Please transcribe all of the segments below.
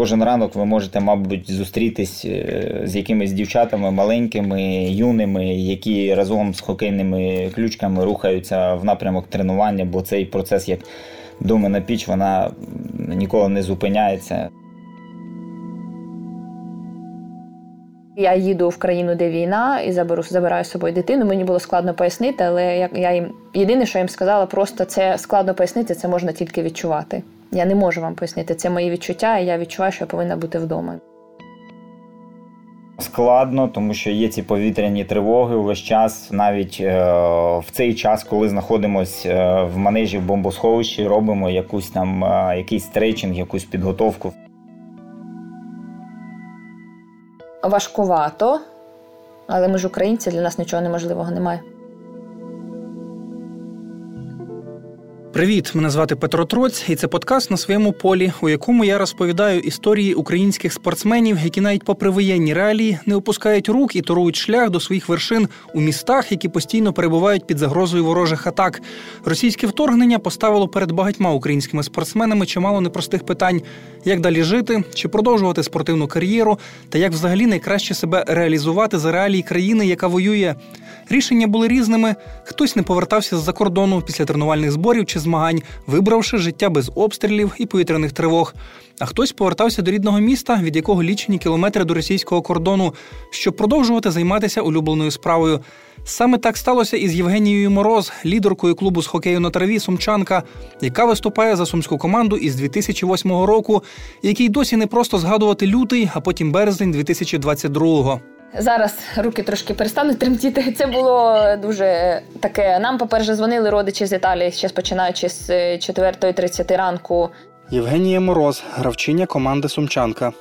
Кожен ранок ви можете, мабуть, зустрітись е, з якимись дівчатами маленькими, юними, які разом з хокейними ключками рухаються в напрямок тренування, бо цей процес, як домина піч, вона ніколи не зупиняється. Я їду в країну, де війна, і заберу забираю з собою дитину. Мені було складно пояснити, але я, я їм єдине, що я їм сказала, просто це складно пояснити, це можна тільки відчувати. Я не можу вам пояснити. Це мої відчуття, і я відчуваю, що я повинна бути вдома. Складно, тому що є ці повітряні тривоги увесь час. Навіть е, в цей час, коли знаходимося е, в манежі в бомбосховищі, робимо якусь там е, якийсь стрейчинг, якусь підготовку. Важкувато, але ми ж українці, для нас нічого неможливого немає. Привіт, мене звати Петро Троць, і це подкаст на своєму полі, у якому я розповідаю історії українських спортсменів, які навіть попри воєнні реалії не опускають рук і торують шлях до своїх вершин у містах, які постійно перебувають під загрозою ворожих атак. Російське вторгнення поставило перед багатьма українськими спортсменами чимало непростих питань: як далі жити, чи продовжувати спортивну кар'єру, та як взагалі найкраще себе реалізувати за реалії країни, яка воює. Рішення були різними. Хтось не повертався з-за кордону після тренувальних зборів чи змагань, вибравши життя без обстрілів і повітряних тривог. А хтось повертався до рідного міста, від якого лічені кілометри до російського кордону, щоб продовжувати займатися улюбленою справою. Саме так сталося і з Євгенією Мороз, лідеркою клубу з хокею на траві Сумчанка, яка виступає за сумську команду із 2008 року, який досі не просто згадувати лютий, а потім березень 2022-го. Зараз руки трошки перестануть тремтіти. Це було дуже таке. Нам, по-перше, дзвонили родичі з Італії, ще починаючи з 4.30 ранку. Євгенія Мороз, гравчиня команди Сумчанка.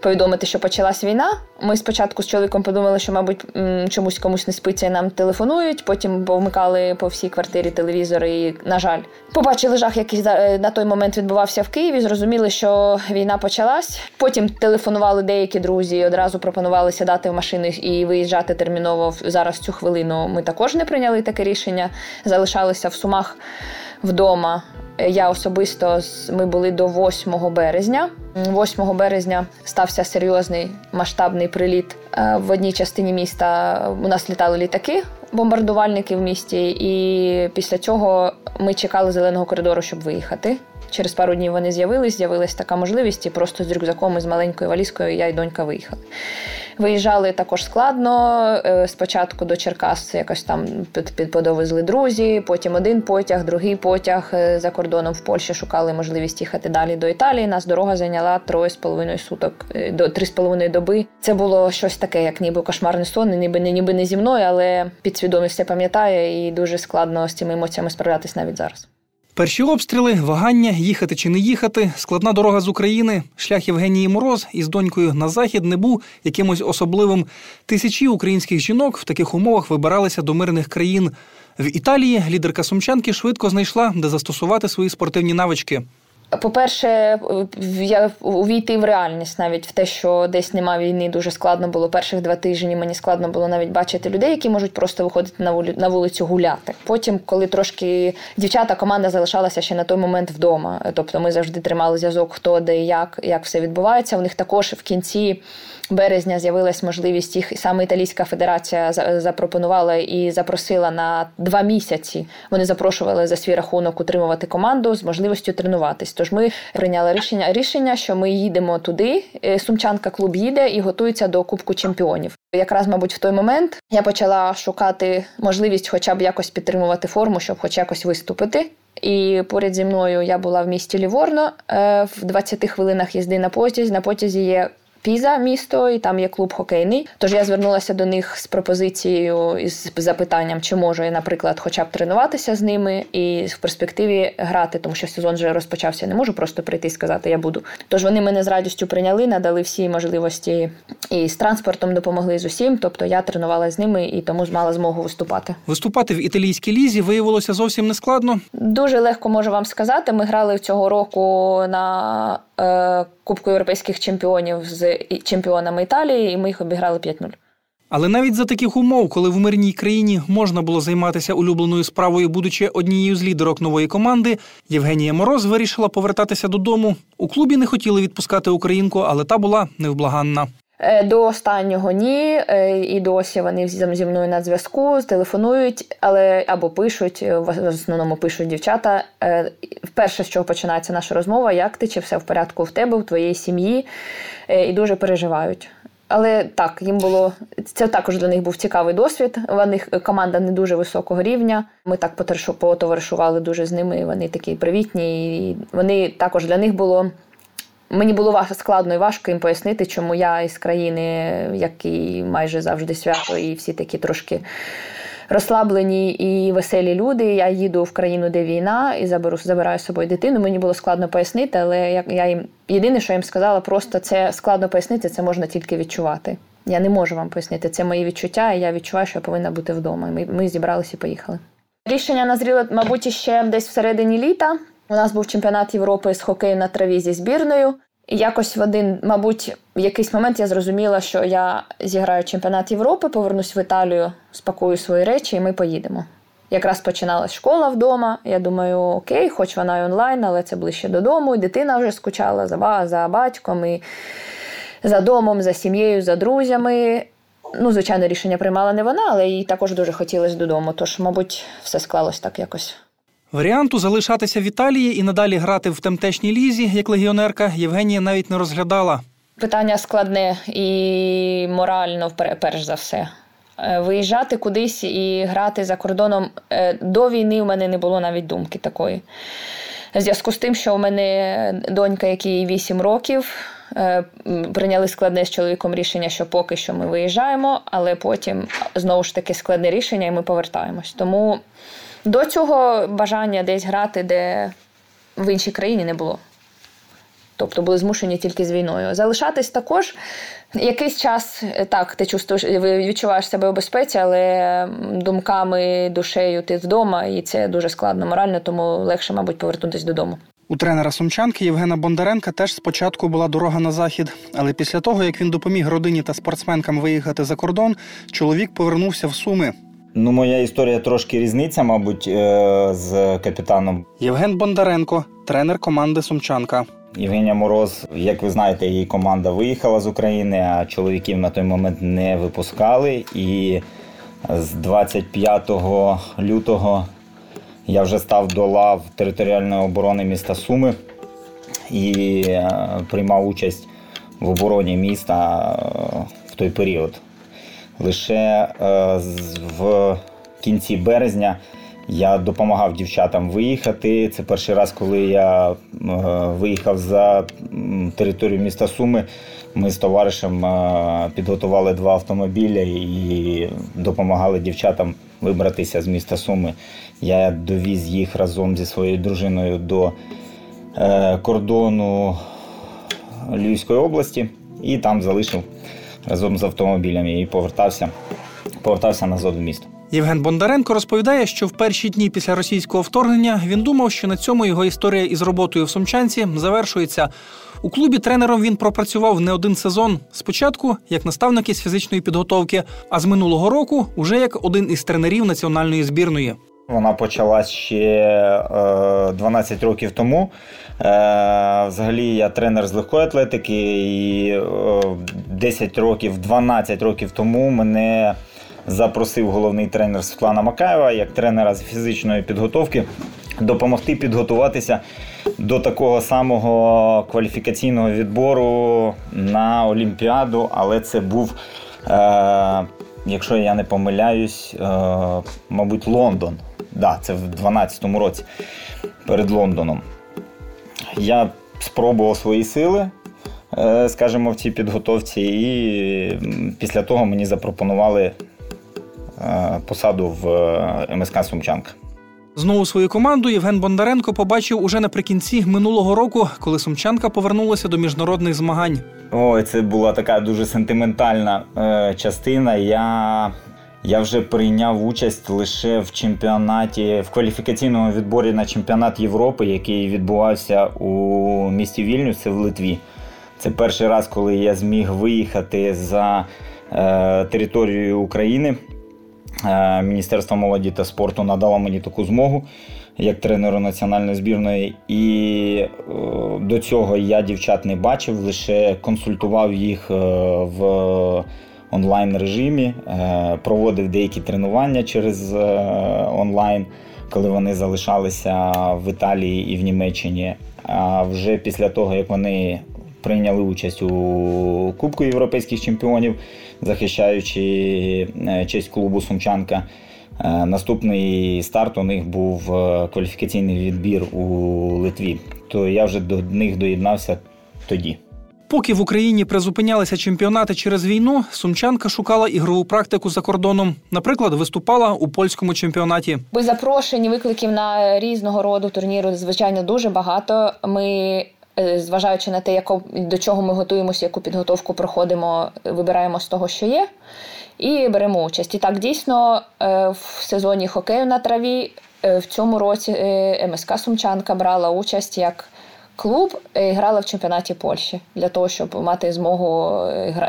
Повідомити, що почалась війна. Ми спочатку з чоловіком подумали, що, мабуть, чомусь комусь не спиться і нам телефонують. Потім повмикали по всій квартирі телевізори. і, На жаль, побачили жах, який на той момент відбувався в Києві. Зрозуміли, що війна почалась. Потім телефонували деякі друзі, одразу пропонували сядати в машину і виїжджати терміново. Зараз цю хвилину ми також не прийняли таке рішення. Залишалися в сумах вдома. Я особисто ми були до 8 березня. 8 березня стався серйозний масштабний приліт е, в одній частині міста. У нас літали літаки, бомбардувальники в місті, і після цього ми чекали зеленого коридору, щоб виїхати. Через пару днів вони з'явились, з'явилася така можливість, і просто з рюкзаком і з маленькою валізкою я і донька виїхали. Виїжджали також складно. Е, спочатку до Черкас якось там підподовезли друзі, потім один потяг, другий потяг е, за кордоном в Польщі шукали можливість їхати далі до Італії. Нас дорога зайняла троє з половиною суток е, до три з половиною доби. Це було щось таке, як ніби кошмарний сон, ніби не ніби не зі мною, але підсвідомість все пам'ятає, і дуже складно з цими емоціями справлятися навіть зараз. Перші обстріли, вагання, їхати чи не їхати, складна дорога з України. Шлях Євгенії Мороз із донькою на захід не був якимось особливим. Тисячі українських жінок в таких умовах вибиралися до мирних країн. В Італії лідерка сумчанки швидко знайшла, де застосувати свої спортивні навички. По-перше, я увійти в реальність навіть в те, що десь нема війни, дуже складно було. Перших два тижні мені складно було навіть бачити людей, які можуть просто виходити на вулицю гуляти. Потім, коли трошки дівчата, команда залишалася ще на той момент вдома. Тобто ми завжди тримали зв'язок, хто де як, як все відбувається. У них також в кінці березня з'явилась можливість їх саме Італійська Федерація запропонувала і запросила на два місяці. Вони запрошували за свій рахунок утримувати команду з можливістю тренуватись. Тож ми прийняли рішення, рішення, що ми їдемо туди. Е, Сумчанка клуб їде і готується до Кубку чемпіонів. Якраз, мабуть, в той момент я почала шукати можливість, хоча б якось підтримувати форму, щоб хоч якось виступити. І поряд зі мною я була в місті Ліворно е, в 20 хвилинах їзди на потязі. На потязі є Піза місто, і там є клуб хокейний. Тож я звернулася до них з пропозицією і з запитанням, чи можу я, наприклад, хоча б тренуватися з ними і в перспективі грати, тому що сезон вже розпочався. Не можу просто прийти і сказати, я буду. Тож вони мене з радістю прийняли, надали всі можливості і з транспортом допомогли з усім. Тобто я тренувалася з ними і тому мала змогу виступати. Виступати в італійській лізі виявилося зовсім не складно. Дуже легко можу вам сказати. Ми грали цього року на Кубку європейських чемпіонів з чемпіонами Італії, і ми їх обіграли 5-0. Але навіть за таких умов, коли в мирній країні можна було займатися улюбленою справою, будучи однією з лідерок нової команди, Євгенія Мороз вирішила повертатися додому. У клубі не хотіли відпускати українку, але та була невблаганна. Е, До останнього ні, е, і досі вони зі мною на зв'язку, телефонують, але або пишуть, е, в основному пишуть дівчата. Е, Вперше, з чого починається наша розмова, як ти, чи все в порядку в тебе, в твоїй сім'ї, і дуже переживають. Але так, їм було це також для них був цікавий досвід. У них команда не дуже високого рівня. Ми так потоваришували дуже з ними. Вони такі привітні. І вони також для них було Мені було важ- складно і важко їм пояснити, чому я із країни, який майже завжди свято, і всі такі трошки розслаблені і веселі люди. Я їду в країну, де війна, і заберу забираю з собою дитину. Мені було складно пояснити, але я, я їм єдине, що я їм сказала, просто це складно пояснити, це можна тільки відчувати. Я не можу вам пояснити. Це мої відчуття, і я відчуваю, що я повинна бути вдома. Ми, ми зібралися і поїхали. Рішення назріло, мабуть, ще десь всередині літа. У нас був чемпіонат Європи з хокею на траві зі збірною. І якось в один, мабуть, в якийсь момент я зрозуміла, що я зіграю чемпіонат Європи, повернусь в Італію, спакую свої речі, і ми поїдемо. Якраз починалась школа вдома. Я думаю, окей, хоч вона й онлайн, але це ближче додому. І дитина вже скучала за, за батьком, і за домом, за сім'єю, за друзями. Ну, звичайно, рішення приймала не вона, але їй також дуже хотілося додому. Тож, мабуть, все склалось так якось. Варіанту залишатися в Італії і надалі грати в темтешній лізі, як легіонерка, Євгенія навіть не розглядала. Питання складне і морально перш за все. Е, Виїжджати кудись і грати за кордоном е, до війни у мене не було навіть думки такої. В зв'язку з тим, що у мене донька, якій 8 років, е, прийняли складне з чоловіком рішення, що поки що ми виїжджаємо, але потім знову ж таки складне рішення, і ми повертаємось. Тому до цього бажання десь грати, де в іншій країні не було. Тобто були змушені тільки з війною. Залишатись також якийсь час так, ти чувствуєш, відчуваєш себе у безпеці, але думками, душею ти вдома, і це дуже складно морально, тому легше, мабуть, повернутися додому. У тренера сумчанки Євгена Бондаренка теж спочатку була дорога на захід, але після того, як він допоміг родині та спортсменкам виїхати за кордон, чоловік повернувся в Суми. Ну, моя історія трошки різниця, мабуть, е, з капітаном Євген Бондаренко, тренер команди Сумчанка. Євгенія Мороз, як ви знаєте, її команда виїхала з України, а чоловіків на той момент не випускали. І з 25 лютого я вже став до лав територіальної оборони міста Суми і е, приймав участь в обороні міста е, в той період. Лише е, в кінці березня я допомагав дівчатам виїхати. Це перший раз, коли я е, виїхав за територію міста Суми. Ми з товаришем е, підготували два автомобіля і допомагали дівчатам вибратися з міста Суми. Я довіз їх разом зі своєю дружиною до кордону Львівської області і там залишив разом з автомобілями і повертався, повертався назад в місто. Євген Бондаренко розповідає, що в перші дні після російського вторгнення він думав, що на цьому його історія із роботою в Сумчанці завершується. У клубі тренером він пропрацював не один сезон. Спочатку як наставник із фізичної підготовки, а з минулого року уже як один із тренерів національної збірної. Вона почалась ще е, 12 років тому. Е, взагалі я тренер з легкої атлетики, і е, 10 років, 12 років тому мене запросив головний тренер Світлана Макаєва як тренера з фізичної підготовки допомогти підготуватися до такого самого кваліфікаційного відбору на Олімпіаду, але це був. Е, Якщо я не помиляюсь, е, мабуть, Лондон. Да, це в 12-му році перед Лондоном. Я спробував свої сили, е, скажімо, в цій підготовці, і після того мені запропонували е, посаду в е, МСК Сумчанка. Знову свою команду Євген Бондаренко побачив уже наприкінці минулого року, коли Сумчанка повернулася до міжнародних змагань. Ой, це була така дуже сентиментальна е, частина. Я, я вже прийняв участь лише в чемпіонаті, в кваліфікаційному відборі на чемпіонат Європи, який відбувався у місті Вільнюс, це в Литві. Це перший раз, коли я зміг виїхати за територією України. Міністерство молоді та спорту надало мені таку змогу як тренеру національної збірної. І до цього я дівчат не бачив, лише консультував їх в онлайн режимі, проводив деякі тренування через онлайн, коли вони залишалися в Італії і в Німеччині. А вже після того, як вони прийняли участь у Кубку європейських чемпіонів, захищаючи е, честь клубу Сумчанка. Е, наступний старт у них був е, кваліфікаційний відбір у Литві. То я вже до них доєднався тоді. Поки в Україні призупинялися чемпіонати через війну, сумчанка шукала ігрову практику за кордоном. Наприклад, виступала у польському чемпіонаті. Ви запрошені викликів на різного роду турніру. Звичайно, дуже багато. Ми Е, зважаючи на те, яко, до чого ми готуємося, яку підготовку проходимо, вибираємо з того, що є, і беремо участь. І так дійсно е, в сезоні хокею на траві е, в цьому році МСК Сумчанка брала участь як клуб і грала в чемпіонаті Польщі для того, щоб мати змогу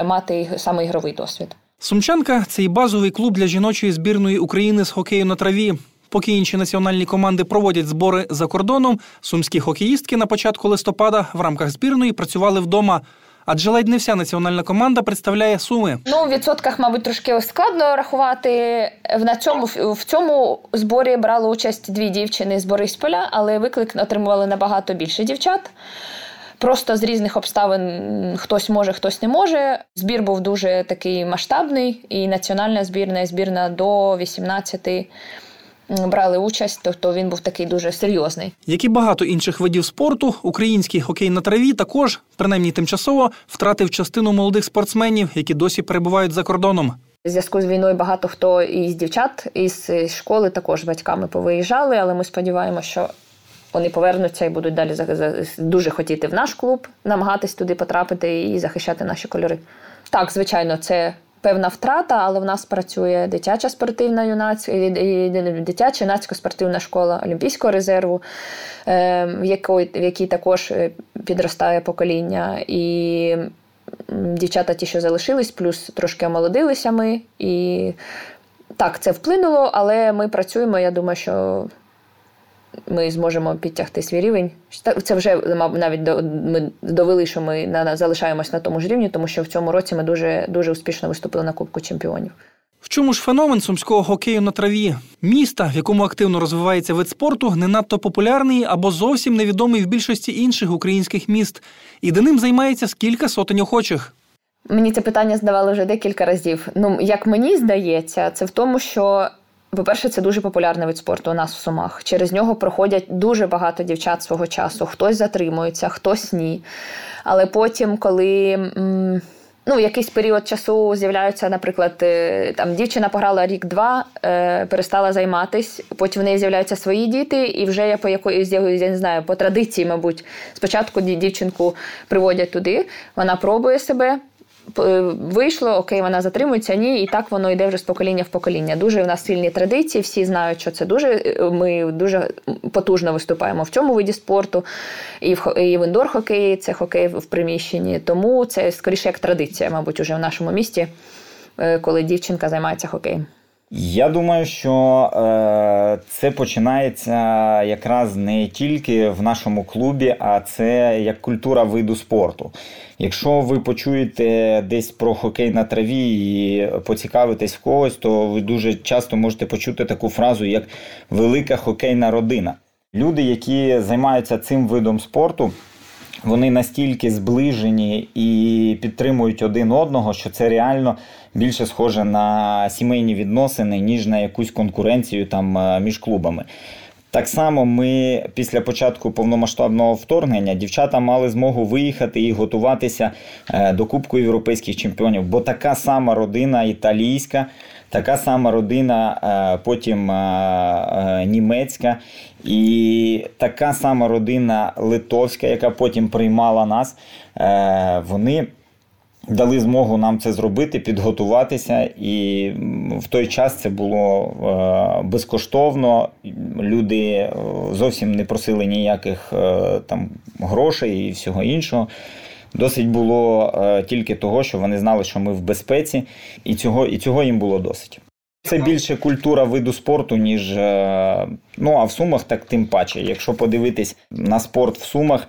мати саме ігровий досвід. Сумчанка це і базовий клуб для жіночої збірної України з хокею на траві. Поки інші національні команди проводять збори за кордоном, сумські хокеїстки на початку листопада в рамках збірної працювали вдома. Адже ледь не вся національна команда представляє суми. Ну в відсотках, мабуть, трошки складно рахувати. На цьому в цьому зборі брали участь дві дівчини з Борисполя, але виклик отримували набагато більше дівчат. Просто з різних обставин хтось може, хтось не може. Збір був дуже такий масштабний, і національна збірна, і збірна до 18 брали участь, тобто він був такий дуже серйозний. Як і багато інших видів спорту, український хокей на траві також, принаймні тимчасово, втратив частину молодих спортсменів, які досі перебувають за кордоном. У зв'язку з війною багато хто із дівчат із школи також батьками повиїжджали, але ми сподіваємося, що вони повернуться і будуть далі дуже хотіти в наш клуб, намагатись туди потрапити і захищати наші кольори. Так, звичайно, це певна втрата, але в нас працює дитяча спортивна юнацька дитяча юнацька спортивна школа Олімпійського резерву, е, в якій, в якій також е, підростає покоління. І дівчата ті, що залишились, плюс трошки омолодилися ми. І так, це вплинуло, але ми працюємо. Я думаю, що ми зможемо підтягти свій рівень. Це вже навіть ми довели, що ми на, залишаємось на тому ж рівні, тому що в цьому році ми дуже дуже успішно виступили на Кубку чемпіонів. В чому ж феномен сумського хокею на траві? Міста, в якому активно розвивається вид спорту, не надто популярний або зовсім невідомий в більшості інших українських міст, і де ним займається скільки сотень охочих. Мені це питання здавали вже декілька разів. Ну як мені здається, це в тому, що по-перше, це дуже популярний вид спорту у нас в Сумах. Через нього проходять дуже багато дівчат свого часу. Хтось затримується, хтось ні. Але потім, коли ну, в якийсь період часу з'являються, наприклад, е, там дівчина пограла рік-два, е, перестала займатися, потім в неї з'являються свої діти, і вже я по якоїсь я не знаю, по традиції, мабуть, спочатку дівчинку приводять туди, вона пробує себе. Е, вийшло, окей, вона затримується, ні, і так воно йде вже з покоління в покоління. Дуже в нас сильні традиції, всі знають, що це дуже. Е, ми дуже потужно виступаємо в цьому виді спорту, і в і в індор хокеї це хокей в приміщенні. Тому це скоріше як традиція, мабуть, уже в нашому місті, е, коли дівчинка займається хокеєм. Я думаю, що е, це починається якраз не тільки в нашому клубі, а це як культура виду спорту. Якщо ви почуєте десь про хокей на траві і поцікавитесь в когось, то ви дуже часто можете почути таку фразу, як велика хокейна родина. Люди, які займаються цим видом спорту. Вони настільки зближені і підтримують один одного, що це реально більше схоже на сімейні відносини, ніж на якусь конкуренцію там е, між клубами. Так само ми після початку повномасштабного вторгнення дівчата мали змогу виїхати і готуватися е, до Кубку європейських чемпіонів, бо така сама родина італійська, така сама родина, е, потім німецька і така сама родина литовська, яка потім приймала нас. Вони дали змогу нам це зробити, підготуватися, і в той час це було е, безкоштовно. Люди е, зовсім не просили ніяких е, там грошей і всього іншого. Досить було тільки того, що вони знали, що ми в безпеці, і цього, і цього їм було досить. Це більше культура виду спорту, ніж е, ну а в Сумах так тим паче. Якщо подивитись на спорт в Сумах,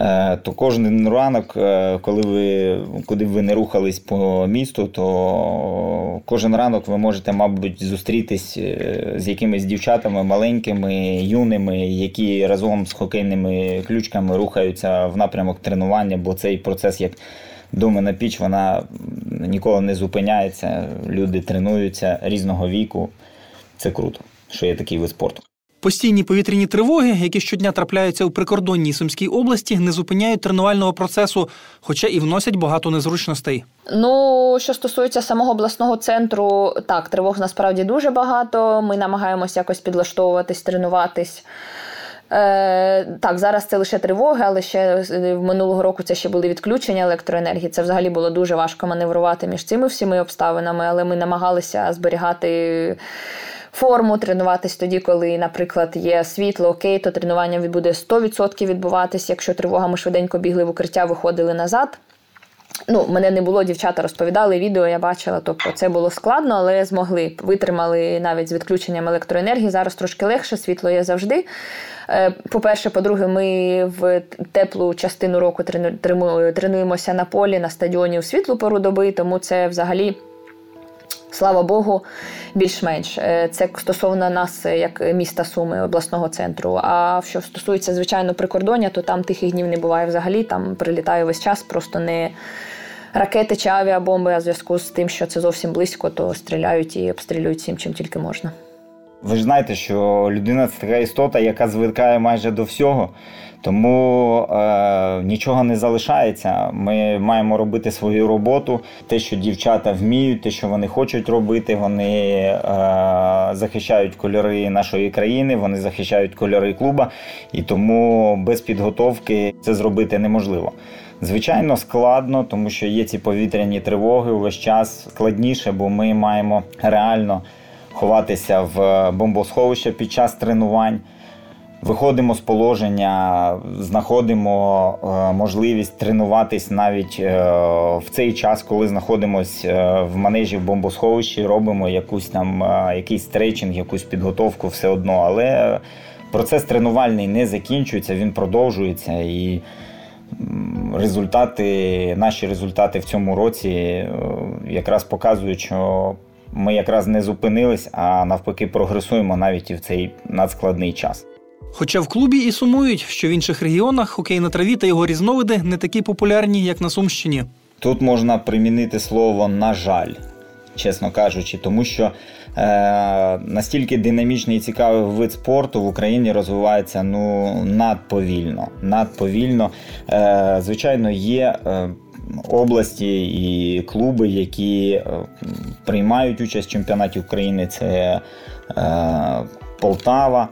е, то кожен ранок, е, коли ви куди б ви не рухались по місту, то кожен ранок ви можете, мабуть, зустрітись з якимись дівчатами маленькими, юними, які разом з хокейними ключками рухаються в напрямок тренування, бо цей процес як Домина піч вона ніколи не зупиняється. Люди тренуються різного віку. Це круто, що є такий вид спорту. Постійні повітряні тривоги, які щодня трапляються у прикордонній Сумській області, не зупиняють тренувального процесу, хоча і вносять багато незручностей. Ну, що стосується самого обласного центру, так, тривог насправді дуже багато. Ми намагаємося якось підлаштовуватись, тренуватись. Е, Так, зараз це лише тривоги, але ще в минулого року це ще були відключення електроенергії. Це взагалі було дуже важко маневрувати між цими всіми обставинами, але ми намагалися зберігати. Форму тренуватись тоді, коли, наприклад, є світло, окей, то тренування буде 100% відбуватись. Якщо тривога, ми швиденько бігли в укриття, виходили назад. Ну, мене не було, дівчата розповідали, відео я бачила, тобто це було складно, але змогли. Витримали навіть з відключенням електроенергії. Зараз трошки легше, світло є завжди. Е, по-перше, по-друге, ми в теплу частину року тренуємося на полі, на стадіоні у світлу пору доби, тому це взагалі. Слава Богу, більш-менш. Е, це стосовно нас, як міста Суми, обласного центру. А що стосується, звичайно, прикордоння, то там тихих днів не буває взагалі. Там прилітає весь час, просто не ракети чи авіабомби, а в зв'язку з тим, що це зовсім близько, то стріляють і обстрілюють всім, чим тільки можна. Ви ж знаєте, що людина це така істота, яка звикає майже до всього, тому е, нічого не залишається. Ми маємо робити свою роботу. Те, що дівчата вміють, те, що вони хочуть робити, вони е, захищають кольори нашої країни, вони захищають кольори клуба, і тому без підготовки це зробити неможливо. Звичайно, складно, тому що є ці повітряні тривоги увесь час складніше, бо ми маємо реально ховатися в бомбосховище під час тренувань. Виходимо з положення, знаходимо е, можливість тренуватись навіть е, в цей час, коли знаходимося е, в манежі в бомбосховищі, робимо якусь там якийсь стрейчинг, якусь підготовку все одно. Але процес тренувальний не закінчується, він продовжується і результати, наші результати в цьому році якраз показують, що ми якраз не зупинились, а навпаки, прогресуємо навіть і в цей надскладний час. Хоча в клубі і сумують, що в інших регіонах хокей на траві та його різновиди не такі популярні, як на Сумщині. Тут можна примінити слово на жаль, чесно кажучи, тому що е, настільки динамічний і цікавий вид спорту в Україні розвивається ну надповільно. надповільно. Е, Звичайно, є. Е, області і клуби, які е, приймають участь в чемпіонаті України. Це е, Полтава,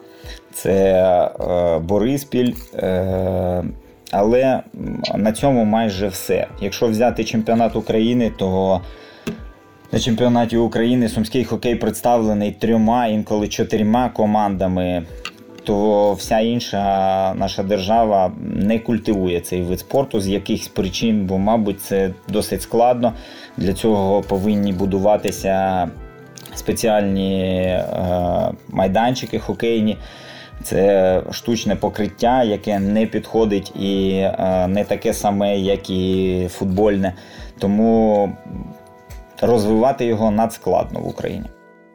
це е, Бориспіль. Але на цьому майже все. Якщо взяти чемпіонат України, то на чемпіонаті України сумський хокей представлений трьома, інколи чотирма командами то вся інша наша держава не культивує цей вид спорту з якихось причин, бо, мабуть, це досить складно. Для цього повинні будуватися спеціальні е, майданчики хокейні. Це штучне покриття, яке не підходить і е, не таке саме, як і футбольне. Тому розвивати його надскладно в Україні.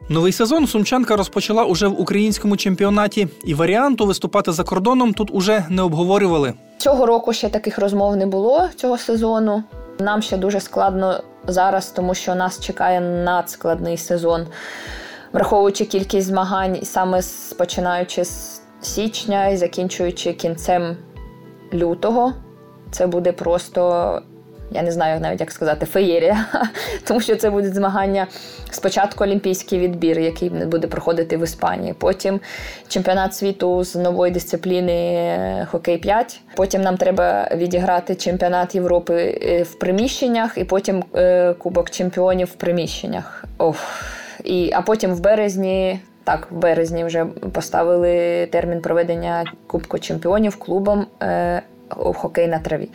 Новий сезон Сумчанка розпочала уже в українському чемпіонаті, і варіанту виступати за кордоном тут уже не обговорювали. Цього року ще таких розмов не було цього сезону. Нам ще дуже складно зараз, тому що нас чекає надскладний сезон, враховуючи кількість змагань, саме починаючи з січня і закінчуючи кінцем лютого. Це буде просто я не знаю навіть як сказати, феєрія, тому що це будуть змагання спочатку олімпійський відбір, який буде проходити в Іспанії. Потім чемпіонат світу з нової дисципліни хокей 5. Потім нам треба відіграти чемпіонат Європи е, в приміщеннях, і потім е, Кубок чемпіонів в приміщеннах. Ох. І, А потім в березні. Так, в березні вже поставили термін проведення Кубку чемпіонів клубом е, хокей на траві.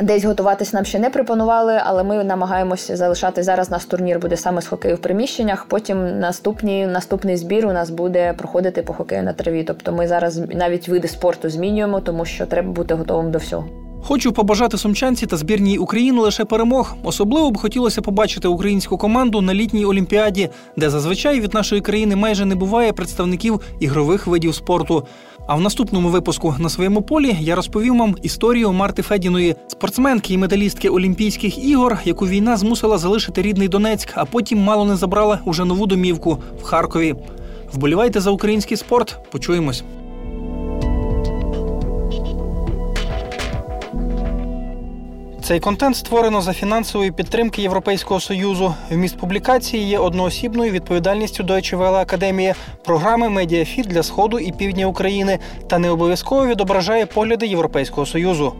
Десь готуватись нам ще не пропонували, але ми намагаємося залишати зараз. Наш турнір буде саме з хокею в приміщеннях. Потім наступні, наступний збір у нас буде проходити по хокею на траві. Тобто ми зараз навіть види спорту змінюємо, тому що треба бути готовим до всього. Хочу побажати сумчанці та збірній України лише перемог. Особливо б хотілося побачити українську команду на літній олімпіаді, де зазвичай від нашої країни майже не буває представників ігрових видів спорту. А в наступному випуску на своєму полі я розповім вам історію Марти Федіної, спортсменки і медалістки Олімпійських ігор, яку війна змусила залишити рідний Донецьк, а потім мало не забрала уже нову домівку в Харкові. Вболівайте за український спорт. Почуємось. Цей контент створено за фінансової підтримки Європейського союзу. Вміст публікації є одноосібною відповідальністю Deutsche Welle Академії, програми Медіафіт для сходу і півдня України та не обов'язково відображає погляди Європейського союзу.